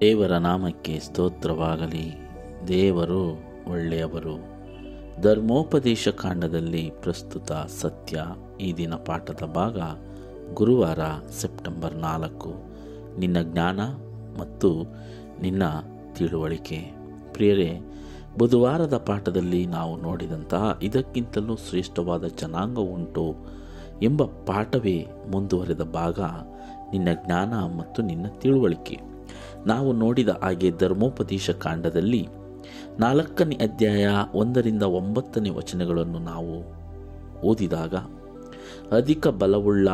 ದೇವರ ನಾಮಕ್ಕೆ ಸ್ತೋತ್ರವಾಗಲಿ. ದೇವರು ಒಳ್ಳೆಯವರು. ಧರ್ಮೋಪದೇಶ ಕಾಂಡದಲ್ಲಿ ಪ್ರಸ್ತುತ ಸತ್ಯ. ಈ ದಿನ ಪಾಠದ ಭಾಗ ಗುರುವಾರ ಸೆಪ್ಟೆಂಬರ್ ನಾಲ್ಕು. ನಿನ್ನ ಜ್ಞಾನ ಮತ್ತು ನಿನ್ನ ತಿಳುವಳಿಕೆ. ಪ್ರಿಯರೇ ಬುಧವಾರದ ಪಾಠದಲ್ಲಿ ನಾವು ನೋಡಿದಂತಹ ಇದಕ್ಕಿಂತಲೂ ಶ್ರೇಷ್ಠವಾದ ಜನಾಂಗ ಉಂಟು ಎಂಬ ಪಾಠವೇ ಮುಂದುವರೆದ ಭಾಗ ನಿನ್ನ ಜ್ಞಾನ ಮತ್ತು ನಿನ್ನ ತಿಳುವಳಿಕೆ. ನಾವು ನೋಡಿದ ಹಾಗೆ ಧರ್ಮೋಪದೇಶ ಕಾಂಡದಲ್ಲಿ ನಾಲ್ಕನೇ ಅಧ್ಯಾಯ ಒಂದರಿಂದ ಒಂಬತ್ತನೇ ವಚನಗಳನ್ನು ನಾವು ಓದಿದಾಗ, ಅಧಿಕ ಬಲವುಳ್ಳ,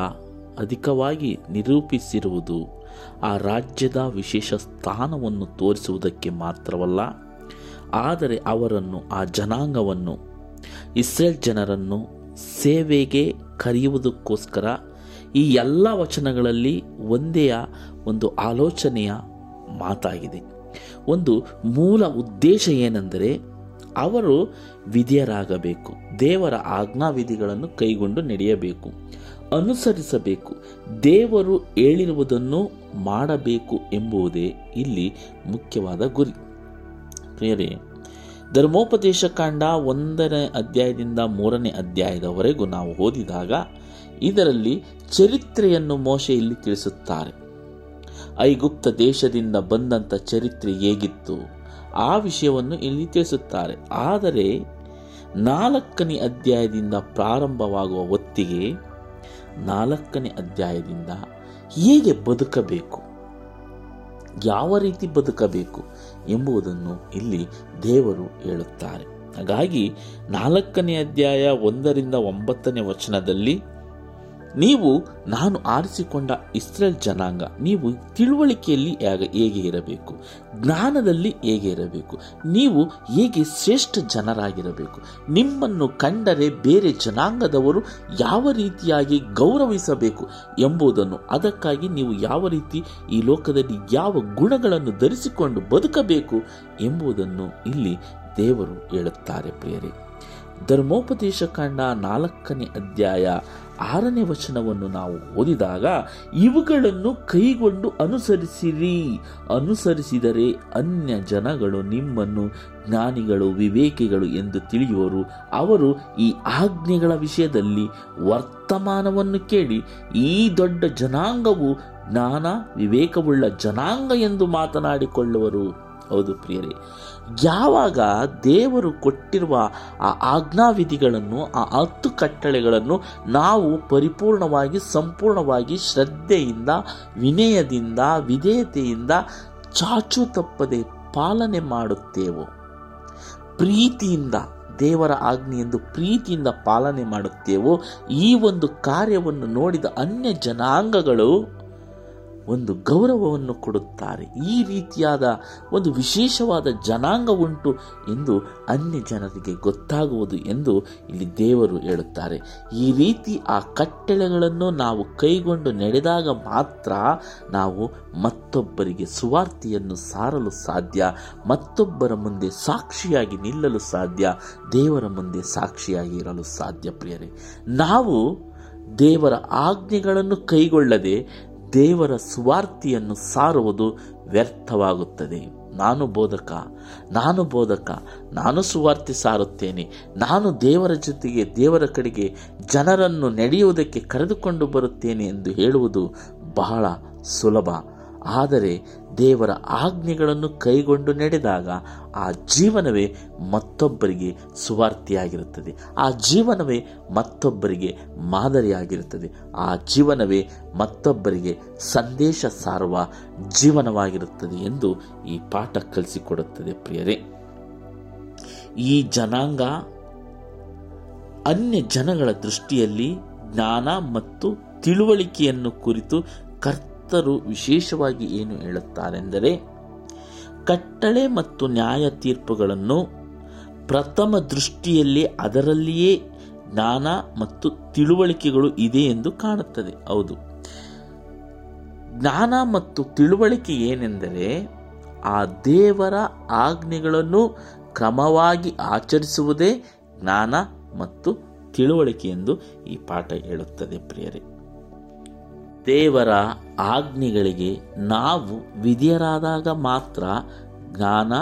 ಅಧಿಕವಾಗಿ ನಿರೂಪಿಸಿರುವುದು ಆ ರಾಜ್ಯದ ವಿಶೇಷ ಸ್ಥಾನವನ್ನು ತೋರಿಸುವುದಕ್ಕೆ ಮಾತ್ರವಲ್ಲ ಆದರೆ ಅವರನ್ನು ಆ ಜನಾಂಗವನ್ನು, ಇಸ್ರೇಲ್ ಜನರನ್ನು ಸೇವೆಗೆ ಕರೆಯುವುದಕ್ಕೋಸ್ಕರ ಈ ಎಲ್ಲ ವಚನಗಳಲ್ಲಿ ಒಂದೇ ಒಂದು ಆಲೋಚನೆಯ ಮಾತಾಗಿದೆ. ಒಂದು ಮೂಲ ಉದ್ದೇಶ ಏನೆಂದರೆ ಅವರು ವಿಧಿಯರಾಗಬೇಕು, ದೇವರ ಆಜ್ಞಾವಿಧಿಗಳನ್ನು ಕೈಗೊಂಡು ನಡೆಯಬೇಕು, ಅನುಸರಿಸಬೇಕು, ದೇವರು ಹೇಳಿರುವುದನ್ನು ಮಾಡಬೇಕು ಎಂಬುದೇ ಇಲ್ಲಿ ಮುಖ್ಯವಾದ ಗುರಿ. ಪ್ರಿಯರೇ, ಧರ್ಮೋಪದೇಶ ಕಾಂಡ ಒಂದನೇ ಅಧ್ಯಾಯದಿಂದ ಮೂರನೇ ಅಧ್ಯಾಯದವರೆಗೂ ನಾವು ಓದಿದಾಗ ಇದರಲ್ಲಿ ಚರಿತ್ರೆಯನ್ನು ಮೋಶೆ ಇಲ್ಲಿ ತಿಳಿಸುತ್ತಾರೆ. ಐಗುಪ್ತ ದೇಶದಿಂದ ಬಂದಂಥ ಚರಿತ್ರೆ ಹೇಗಿತ್ತು? ಆ ವಿಷಯವನ್ನು ಇಲ್ಲಿ ತಿಳಿಸುತ್ತಾರೆ. ಆದರೆ ನಾಲ್ಕನೇ ಅಧ್ಯಾಯದಿಂದ ಪ್ರಾರಂಭವಾಗುವ ಹೊತ್ತಿಗೆ ನಾಲ್ಕನೇ ಅಧ್ಯಾಯದಿಂದ ಹೇಗೆ ಬದುಕಬೇಕು? ಯಾವ ರೀತಿ ಬದುಕಬೇಕು? ಎಂಬುದನ್ನು ಇಲ್ಲಿ ದೇವರು ಹೇಳುತ್ತಾರೆ. ಹಾಗಾಗಿ ನಾಲ್ಕನೇ ಅಧ್ಯಾಯ ಒಂದರಿಂದ ಒಂಬತ್ತನೇ ವಚನದಲ್ಲಿ ನೀವು, ನಾನು ಆರಿಸಿಕೊಂಡ ಇಸ್ರೇಲ್ ಜನಾಂಗ, ನೀವು ತಿಳುವಳಿಕೆಯಲ್ಲಿ ಹೇಗೆ ಇರಬೇಕು? ಜ್ಞಾನದಲ್ಲಿ ಹೇಗೆ ಇರಬೇಕು? ನೀವು ಹೇಗೆ ಶ್ರೇಷ್ಠ ಜನರಾಗಿರಬೇಕು? ನಿಮ್ಮನ್ನು ಕಂಡರೆ ಬೇರೆ ಜನಾಂಗದವರು ಯಾವ ರೀತಿಯಾಗಿ ಗೌರವಿಸಬೇಕು ಎಂಬುದನ್ನು, ಅದಕ್ಕಾಗಿ ನೀವು ಯಾವ ರೀತಿ ಈ ಲೋಕದಲ್ಲಿ ಯಾವ ಗುಣಗಳನ್ನು ಧರಿಸಿಕೊಂಡು ಬದುಕಬೇಕು ಎಂಬುದನ್ನು ಇಲ್ಲಿ ದೇವರು ಹೇಳುತ್ತಾರೆ ಪ್ರಿಯರೇ. ಧರ್ಮೋಪದೇಶ ಕಂಡ ನಾಲ್ಕನೇ ಅಧ್ಯಾಯ ಆರನೇ ವಚನವನ್ನು ನಾವು ಓದಿದಾಗ, ಇವುಗಳನ್ನು ಕೈಗೊಂಡು ಅನುಸರಿಸಿರಿ. ಅನುಸರಿಸಿದರೆ ಅನ್ಯ ಜನಗಳು ನಿಮ್ಮನ್ನು, ಜ್ಞಾನಿಗಳು, ವಿವೇಕಿಗಳು ಎಂದು ತಿಳಿಯುವರು. ಅವರು ಈ ಆಜ್ಞೆಗಳ ವಿಷಯದಲ್ಲಿ ವರ್ತಮಾನವನ್ನು ಕೇಳಿ, ಈ ದೊಡ್ಡ ಜನಾಂಗವು ಜ್ಞಾನ, ವಿವೇಕವುಳ್ಳ ಜನಾಂಗ ಎಂದು ಮಾತನಾಡಿಕೊಳ್ಳುವರು. ಹೌದು ಪ್ರಿಯರೇ. ಯಾವಾಗ ದೇವರು ಕೊಟ್ಟಿರುವ ಆ ಆಜ್ಞಾವಿಧಿಗಳನ್ನು, ಆ ಹತ್ತು ಕಟ್ಟಳೆಗಳನ್ನು ನಾವು ಪರಿಪೂರ್ಣವಾಗಿ, ಸಂಪೂರ್ಣವಾಗಿ ಶ್ರದ್ಧೆಯಿಂದ, ವಿನಯದಿಂದ, ವಿಧೇಯತೆಯಿಂದ ಚಾಚು ತಪ್ಪದೆ ಪಾಲನೆ ಮಾಡುತ್ತೇವೋ? ಪ್ರೀತಿಯಿಂದ, ದೇವರ ಆಜ್ಞೆಯೆಂದು ಪ್ರೀತಿಯಿಂದ ಪಾಲನೆ ಮಾಡುತ್ತೇವೋ? ಈ ಒಂದು ಕಾರ್ಯವನ್ನು ನೋಡಿದ ಅನ್ಯ ಜನಾಂಗಗಳು ಒಂದು ಗೌರವವನ್ನು ಕೊಡುತ್ತಾರೆ. ಈ ರೀತಿಯಾದ ಒಂದು ವಿಶೇಷವಾದ ಜನಾಂಗ ಉಂಟು ಎಂದು ಅನ್ಯ ಜನರಿಗೆ ಗೊತ್ತಾಗುವುದು ಎಂದು ಇಲ್ಲಿ ದೇವರು ಹೇಳುತ್ತಾರೆ. ಈ ರೀತಿ ಆ ಕಟ್ಟಳೆಗಳನ್ನು ನಾವು ಕೈಗೊಂಡು ನಡೆದಾಗ ಮಾತ್ರ ನಾವು ಮತ್ತೊಬ್ಬರಿಗೆ ಸುವಾರ್ತೆಯನ್ನು ಸಾರಲು ಸಾಧ್ಯ, ಮತ್ತೊಬ್ಬರ ಮುಂದೆ ಸಾಕ್ಷಿಯಾಗಿ ನಿಲ್ಲಲು ಸಾಧ್ಯ, ದೇವರ ಮುಂದೆ ಸಾಕ್ಷಿಯಾಗಿ ಇರಲು ಸಾಧ್ಯ ಪ್ರಿಯರೇ. ನಾವು ದೇವರ ಆಜ್ಞೆಗಳನ್ನು ಕೈಗೊಳ್ಳದೆ ದೇವರ ಸ್ವಾರ್ಥಿಯನ್ನು ಸಾರುವುದು ವ್ಯರ್ಥವಾಗುತ್ತದೆ. ನಾನು ಬೋಧಕ ನಾನು ಬೋಧಕ, ನಾನು ಸುವಾರ್ತಿ ಸಾರುತ್ತೇನೆ. ನಾನು ದೇವರ ಜೊತೆಗೆ, ದೇವರ ಕಡೆಗೆ ಜನರನ್ನು ನಡೆಯುವುದಕ್ಕೆ ಕರೆದುಕೊಂಡು ಬರುತ್ತೇನೆ ಎಂದು ಹೇಳುವುದು ಬಹಳ ಸುಲಭ. ಆದರೆ ದೇವರ ಆಜ್ಞೆಗಳನ್ನು ಕೈಗೊಂಡು ನಡೆದಾಗ ಆ ಜೀವನವೇ ಮತ್ತೊಬ್ಬರಿಗೆ ಸುವಾರ್ತಿಯಾಗಿರುತ್ತದೆ. ಆ ಜೀವನವೇ ಮತ್ತೊಬ್ಬರಿಗೆ ಮಾದರಿಯಾಗಿರುತ್ತದೆ. ಆ ಜೀವನವೇ ಮತ್ತೊಬ್ಬರಿಗೆ ಸಂದೇಶ ಸಾರುವ ಜೀವನವಾಗಿರುತ್ತದೆ ಎಂದು ಈ ಪಾಠ ಕಲಿಸಿಕೊಡುತ್ತದೆ ಪ್ರಿಯರೇ. ಈ ಜನಾಂಗ ಅನ್ಯ ಜನಗಳ ದೃಷ್ಟಿಯಲ್ಲಿ ಜ್ಞಾನ ಮತ್ತು ತಿಳುವಳಿಕೆಯನ್ನು ಕುರಿತು ಕರ್ತರು ವಿಶೇಷವಾಗಿ ಏನು ಹೇಳುತ್ತಾರೆಂದರೆ, ಕಟ್ಟಳೆ ಮತ್ತು ನ್ಯಾಯ ತೀರ್ಪುಗಳನ್ನು ಪ್ರಥಮ ದೃಷ್ಟಿಯಲ್ಲಿ ಅದರಲ್ಲಿಯೇ ಜ್ಞಾನ ಮತ್ತು ತಿಳುವಳಿಕೆಗಳು ಇದೆ ಎಂದು ಕಾಣುತ್ತದೆ. ಹೌದು. ಜ್ಞಾನ ಮತ್ತು ತಿಳುವಳಿಕೆ ಏನೆಂದರೆ, ಆ ದೇವರ ಆಜ್ಞೆಗಳನ್ನು ಕ್ರಮವಾಗಿ ಆಚರಿಸುವುದೇ ಜ್ಞಾನ ಮತ್ತು ತಿಳುವಳಿಕೆ ಎಂದು ಈ ಪಾಠ ಹೇಳುತ್ತದೆ ಪ್ರಿಯರೇ. ದೇವರ ಆಜ್ಞೆಗಳಿಗೆ ನಾವು ವಿಧಿಯರಾದಾಗ ಮಾತ್ರ ಜ್ಞಾನ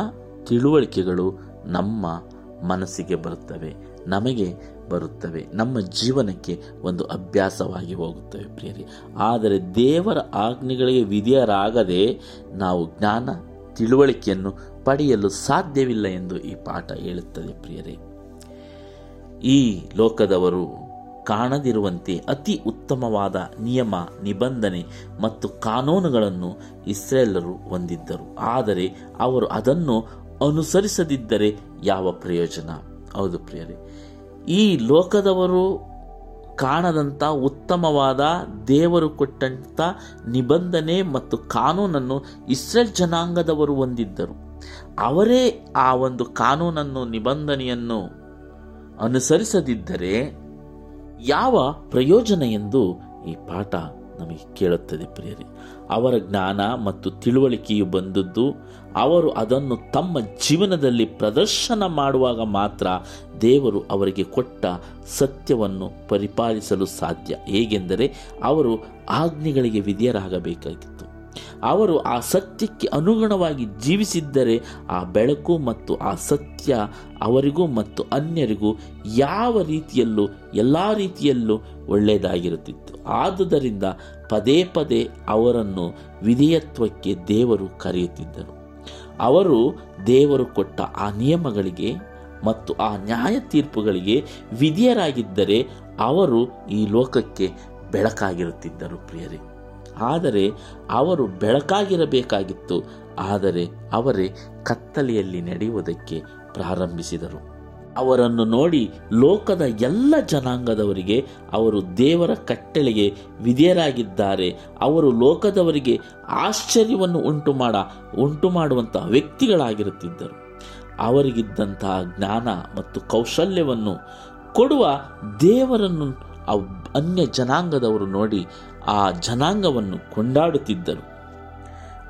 ತಿಳುವಳಿಕೆಗಳು ನಮ್ಮ ಮನಸ್ಸಿಗೆ ಬರುತ್ತವೆ, ನಮಗೆ ಬರುತ್ತವೆ, ನಮ್ಮ ಜೀವನಕ್ಕೆ ಒಂದು ಅಭ್ಯಾಸವಾಗಿ ಹೋಗುತ್ತವೆ ಪ್ರಿಯರಿ. ಆದರೆ ದೇವರ ಆಜ್ಞೆಗಳಿಗೆ ವಿಧಿಯರಾಗದೆ ನಾವು ಜ್ಞಾನ ತಿಳುವಳಿಕೆಯನ್ನು ಪಡೆಯಲು ಸಾಧ್ಯವಿಲ್ಲ ಎಂದು ಈ ಪಾಠ ಹೇಳುತ್ತದೆ ಪ್ರಿಯರೇ. ಈ ಲೋಕದವರು ಕಾಣದಿರುವಂತೆ ಅತಿ ಉತ್ತಮವಾದ ನಿಯಮ, ನಿಬಂಧನೆ ಮತ್ತು ಕಾನೂನುಗಳನ್ನು ಇಸ್ರೇಲರು ಹೊಂದಿದ್ದರು. ಆದರೆ ಅವರು ಅದನ್ನು ಅನುಸರಿಸದಿದ್ದರೆ ಯಾವ ಪ್ರಯೋಜನ? ಹೌದು ಪ್ರಿಯರೇ, ಈ ಲೋಕದವರು ಕಾಣದಂಥ ಉತ್ತಮವಾದ ದೇವರು ಕೊಟ್ಟಂಥ ನಿಬಂಧನೆ ಮತ್ತು ಕಾನೂನನ್ನು ಇಸ್ರೇಲ್ ಜನಾಂಗದವರು ಹೊಂದಿದ್ದರು. ಅವರೇ ಆ ಒಂದು ಕಾನೂನನ್ನು, ನಿಬಂಧನೆಯನ್ನು ಅನುಸರಿಸದಿದ್ದರೆ ಯಾವ ಪ್ರಯೋಜನ ಎಂದು ಈ ಪಾಠ ನಮಗೆ ಕೇಳುತ್ತದೆ ಪ್ರಿಯರಿ. ಅವರ ಜ್ಞಾನ ಮತ್ತು ತಿಳುವಳಿಕೆಯು ಬಂದದ್ದು, ಅವರು ಅದನ್ನು ತಮ್ಮ ಜೀವನದಲ್ಲಿ ಪ್ರದರ್ಶನ ಮಾಡುವಾಗ ಮಾತ್ರ ದೇವರು ಅವರಿಗೆ ಕೊಟ್ಟ ಸತ್ಯವನ್ನು ಪರಿಪಾಲಿಸಲು ಸಾಧ್ಯ. ಹೇಗೆಂದರೆ, ಅವರು ಆಜ್ಞೆಗಳಿಗೆ ವಿಧಿಯರಾಗಬೇಕಾಗಿತ್ತು. ಅವರು ಆ ಸತ್ಯಕ್ಕೆ ಅನುಗುಣವಾಗಿ ಜೀವಿಸಿದ್ದರೆ ಆ ಬೆಳಕು ಮತ್ತು ಆ ಸತ್ಯ ಅವರಿಗೂ ಮತ್ತು ಅನ್ಯರಿಗೂ ಯಾವ ರೀತಿಯಲ್ಲೂ, ಎಲ್ಲ ರೀತಿಯಲ್ಲೂ ಒಳ್ಳೆಯದಾಗಿರುತ್ತಿತ್ತು. ಆದುದರಿಂದ ಪದೇ ಪದೇ ಅವರನ್ನು ವಿಧೇಯತ್ವಕ್ಕೆ ದೇವರು ಕರೆಯುತ್ತಿದ್ದರು. ಅವರು ದೇವರು ಕೊಟ್ಟ ಆ ನಿಯಮಗಳಿಗೆ ಮತ್ತು ಆ ನ್ಯಾಯ ತೀರ್ಪುಗಳಿಗೆ ವಿಧಿಯರಾಗಿದ್ದರೆ ಅವರು ಈ ಲೋಕಕ್ಕೆ ಬೆಳಕಾಗಿರುತ್ತಿದ್ದರು, ಪ್ರಿಯರೇ. ಆದರೆ ಅವರು ಬೆಳಕಾಗಿರಬೇಕಾಗಿತ್ತು. ಆದರೆ ಅವರೇ ಕತ್ತಲೆಯಲ್ಲಿ ನಡೆಯುವುದಕ್ಕೆ ಪ್ರಾರಂಭಿಸಿದರು. ಅವರನ್ನು ನೋಡಿ ಲೋಕದ ಎಲ್ಲ ಜನಾಂಗದವರಿಗೆ ಅವರು ದೇವರ ಕಟ್ಟಳೆಗೆ ವಿಧೇಯರಾಗಿದ್ದಾರೆ. ಅವರು ಲೋಕದವರಿಗೆ ಆಶ್ಚರ್ಯವನ್ನು ಉಂಟು ಮಾಡ ಉಂಟು ಮಾಡುವಂತಹ ವ್ಯಕ್ತಿಗಳಾಗಿರುತ್ತಿದ್ದರು. ಅವರಿಗಿದ್ದಂತಹ ಜ್ಞಾನ ಮತ್ತು ಕೌಶಲ್ಯವನ್ನು ಕೊಡುವ ದೇವರನ್ನು ಅನ್ಯ ಜನಾಂಗದವರು ನೋಡಿ ಆ ಜನಾಂಗವನ್ನು ಕೊಂಡಾಡುತ್ತಿದ್ದರು.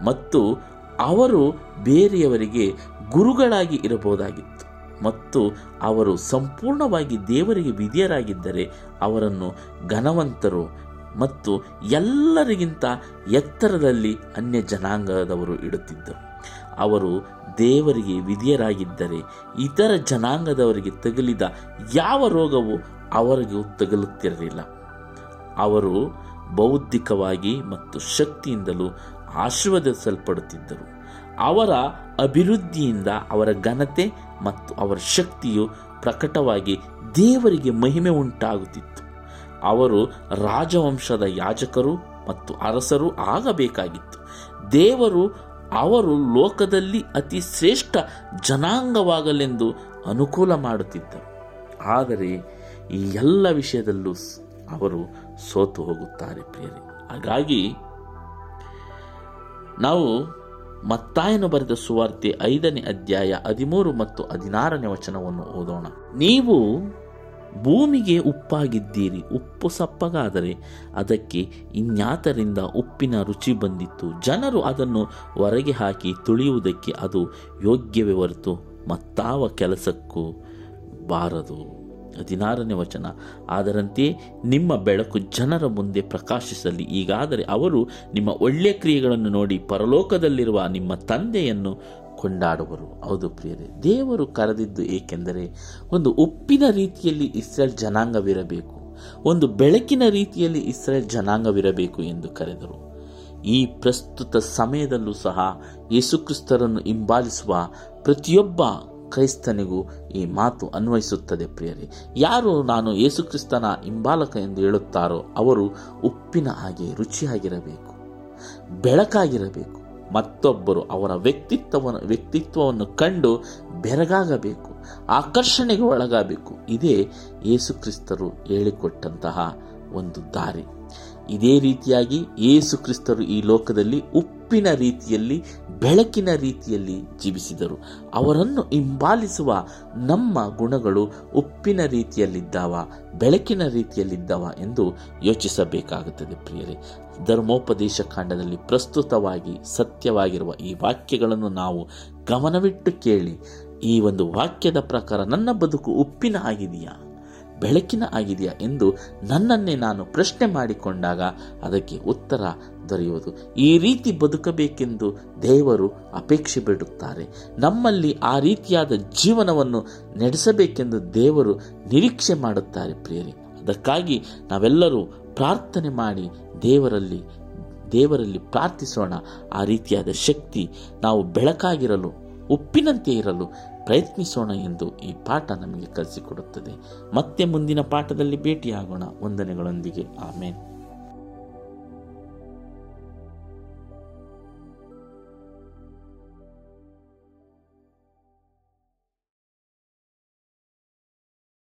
ಮತ್ತು ಅವರು ಬೇರೆಯವರಿಗೆ ಗುರುಗಳಾಗಿ ಇರಬಹುದಾಗಿತ್ತು. ಮತ್ತು ಅವರು ಸಂಪೂರ್ಣವಾಗಿ ದೇವರಿಗೆ ವಿಧಿಯರಾಗಿದ್ದರೆ ಅವರನ್ನು ಘನವಂತರು ಮತ್ತು ಎಲ್ಲರಿಗಿಂತ ಎತ್ತರದಲ್ಲಿ ಅನ್ಯ ಜನಾಂಗದವರು ಇಡುತ್ತಿದ್ದರು. ಅವರು ದೇವರಿಗೆ ವಿಧಿಯರಾಗಿದ್ದರೆ ಇತರ ಜನಾಂಗದವರಿಗೆ ತಗುಲಿದ ಯಾವ ರೋಗವು ಅವರಿಗೂ ತಗುಲುತ್ತಿರಲಿಲ್ಲ. ಅವರು ಬೌದ್ಧಿಕವಾಗಿ ಮತ್ತು ಶಕ್ತಿಯಿಂದಲೂ ಆಶೀರ್ವದಿಸಲ್ಪಡುತ್ತಿದ್ದರು. ಅವರ ಅಭಿವೃದ್ಧಿಯಿಂದ ಅವರ ಘನತೆ ಮತ್ತು ಅವರ ಶಕ್ತಿಯು ಪ್ರಕಟವಾಗಿ ದೇವರಿಗೆ ಮಹಿಮೆ ಉಂಟಾಗುತ್ತಿತ್ತು. ಅವರು ರಾಜವಂಶದ ಯಾಜಕರು ಮತ್ತು ಅರಸರು ಆಗಬೇಕಾಗಿತ್ತು. ದೇವರು ಅವರು ಲೋಕದಲ್ಲಿ ಅತಿ ಶ್ರೇಷ್ಠ ಜನಾಂಗವಾಗಲೆಂದು ಅನುಕೂಲ ಮಾಡುತ್ತಿದ್ದರು. ಆದರೆ ಈ ಎಲ್ಲ ವಿಷಯದಲ್ಲೂ ಅವರು ಸೋತು ಹೋಗುತ್ತಾರೆ ಪ್ರಿಯರೇ. ಹಾಗಾಗಿ ನಾವು ಮತ್ತಾಯನು ಬರೆದ ಸುವಾರ್ತೆ ಐದನೇ ಅಧ್ಯಾಯ ಹದಿಮೂರು ಮತ್ತು ಹದಿನಾರನೇ ವಚನವನ್ನು ಓದೋಣ. ನೀವು ಭೂಮಿಗೆ ಉಪ್ಪಾಗಿದ್ದೀರಿ, ಉಪ್ಪು ಸಪ್ಪಗಾದರೆ ಅದಕ್ಕೆ ಇನ್ಯಾತರಿಂದ ಉಪ್ಪಿನ ರುಚಿ ಬಂದಿತ್ತು. ಜನರು ಅದನ್ನು ಹೊರಗೆ ಹಾಕಿ ತುಳಿಯುವುದಕ್ಕೆ ಅದು ಯೋಗ್ಯವೇ ಹೊರತು ಮತ್ತಾವ ಕೆಲಸಕ್ಕೂ ಬಾರದು. ಹದಿನಾರನೇ ವಚನ. ಅದರಂತೆ ನಿಮ್ಮ ಬೆಳಕು ಜನರ ಮುಂದೆ ಪ್ರಕಾಶಿಸಲಿ. ಈಗಾದರೆ ಅವರು ನಿಮ್ಮ ಒಳ್ಳೆಯ ಕ್ರಿಯೆಗಳನ್ನು ನೋಡಿ ಪರಲೋಕದಲ್ಲಿರುವ ನಿಮ್ಮ ತಂದೆಯನ್ನು ಕೊಂಡಾಡುವರು. ಹೌದು ಪ್ರಿಯರೇ, ದೇವರು ಕರೆದಿದ್ದು ಏಕೆಂದರೆ ಒಂದು ಉಪ್ಪಿನ ರೀತಿಯಲ್ಲಿ ಇಸ್ರೇಲ್ ಜನಾಂಗವಿರಬೇಕು. ಒಂದು ಬೆಳಕಿನ ರೀತಿಯಲ್ಲಿ ಇಸ್ರೇಲ್ ಜನಾಂಗವಿರಬೇಕು ಎಂದು ಕರೆದರು. ಈ ಪ್ರಸ್ತುತ ಸಮಯದಲ್ಲೂ ಸಹ ಯೇಸುಕ್ರಿಸ್ತರನ್ನು ಹಿಂಬಾಲಿಸುವ ಪ್ರತಿಯೊಬ್ಬ ಕ್ರೈಸ್ತನಿಗೂ ಈ ಮಾತು ಅನ್ವಯಿಸುತ್ತದೆ ಪ್ರಿಯರೇ. ಯಾರು ನಾನು ಯೇಸುಕ್ರಿಸ್ತನ ಹಿಂಬಾಲಕ ಎಂದು ಹೇಳುತ್ತಾರೋ ಅವರು ಉಪ್ಪಿನ ಹಾಗೆ ರುಚಿಯಾಗಿರಬೇಕು, ಬೆಳಕಾಗಿರಬೇಕು. ಮತ್ತೊಬ್ಬರು ಅವರ ವ್ಯಕ್ತಿತ್ವವನ್ನು ವ್ಯಕ್ತಿತ್ವವನ್ನು ಕಂಡು ಬೆರಗಾಗಬೇಕು, ಆಕರ್ಷಣೆಗೆ ಒಳಗಾಗಬೇಕು. ಇದೇ ಯೇಸುಕ್ರಿಸ್ತರು ಹೇಳಿಕೊಟ್ಟಂತಹ ಒಂದು ದಾರಿ. ಇದೇ ರೀತಿಯಾಗಿ ಯೇಸು ಕ್ರಿಸ್ತರು ಈ ಲೋಕದಲ್ಲಿ ಉಪ್ಪಿನ ರೀತಿಯಲ್ಲಿ, ಬೆಳಕಿನ ರೀತಿಯಲ್ಲಿ ಜೀವಿಸಿದರು. ಅವರನ್ನು ಹಿಂಬಾಲಿಸುವ ನಮ್ಮ ಗುಣಗಳು ಉಪ್ಪಿನ ರೀತಿಯಲ್ಲಿದ್ದಾವ, ಬೆಳಕಿನ ರೀತಿಯಲ್ಲಿದ್ದಾವ ಎಂದು ಯೋಚಿಸಬೇಕಾಗುತ್ತದೆ ಪ್ರಿಯರೇ. ಧರ್ಮೋಪದೇಶ ಕಾಂಡದಲ್ಲಿ ಪ್ರಸ್ತುತವಾಗಿ ಸತ್ಯವಾಗಿರುವ ಈ ವಾಕ್ಯಗಳನ್ನು ನಾವು ಗಮನವಿಟ್ಟು ಕೇಳಿ, ಈ ಒಂದು ವಾಕ್ಯದ ಪ್ರಕಾರ ನನ್ನ ಬದುಕು ಉಪ್ಪಿನ ಆಗಿದೆಯಾ? ಬೆಳಕಿನ ಆಗಿದೆಯಾ ಎಂದು ನನ್ನನ್ನೇ ನಾನು ಪ್ರಶ್ನೆ ಮಾಡಿಕೊಂಡಾಗ ಅದಕ್ಕೆ ಉತ್ತರ ದೊರೆಯುವುದು. ಈ ರೀತಿ ಬದುಕಬೇಕೆಂದು ದೇವರು ಅಪೇಕ್ಷೆ ಬಿಡುತ್ತಾರೆ ನಮ್ಮಲ್ಲಿ ಆ ರೀತಿಯಾದ ಜೀವನವನ್ನು ನಡೆಸಬೇಕೆಂದು ದೇವರು ನಿರೀಕ್ಷೆ ಮಾಡುತ್ತಾರೆ ಪ್ರಿಯರೇ. ಅದಕ್ಕಾಗಿ ನಾವೆಲ್ಲರೂ ಪ್ರಾರ್ಥನೆ ಮಾಡಿ ದೇವರಲ್ಲಿ ದೇವರಲ್ಲಿ ಪ್ರಾರ್ಥಿಸೋಣ. ಆ ರೀತಿಯಾದ ಶಕ್ತಿ ನಾವು ಬೆಳಕಾಗಿರಲು, ಉಪ್ಪಿನಂತೆ ಇರಲು ಪ್ರಯತ್ನಿಸೋಣ ಎಂದು ಈ ಪಾಠ ನಮಗೆ ಕಲಿಸಿಕೊಡುತ್ತದೆ. ಮತ್ತೆ ಮುಂದಿನ ಪಾಠದಲ್ಲಿ ಭೇಟಿಯಾಗೋಣ. ವಂದನೆಗಳೊಂದಿಗೆ. ಆಮೇಲೆ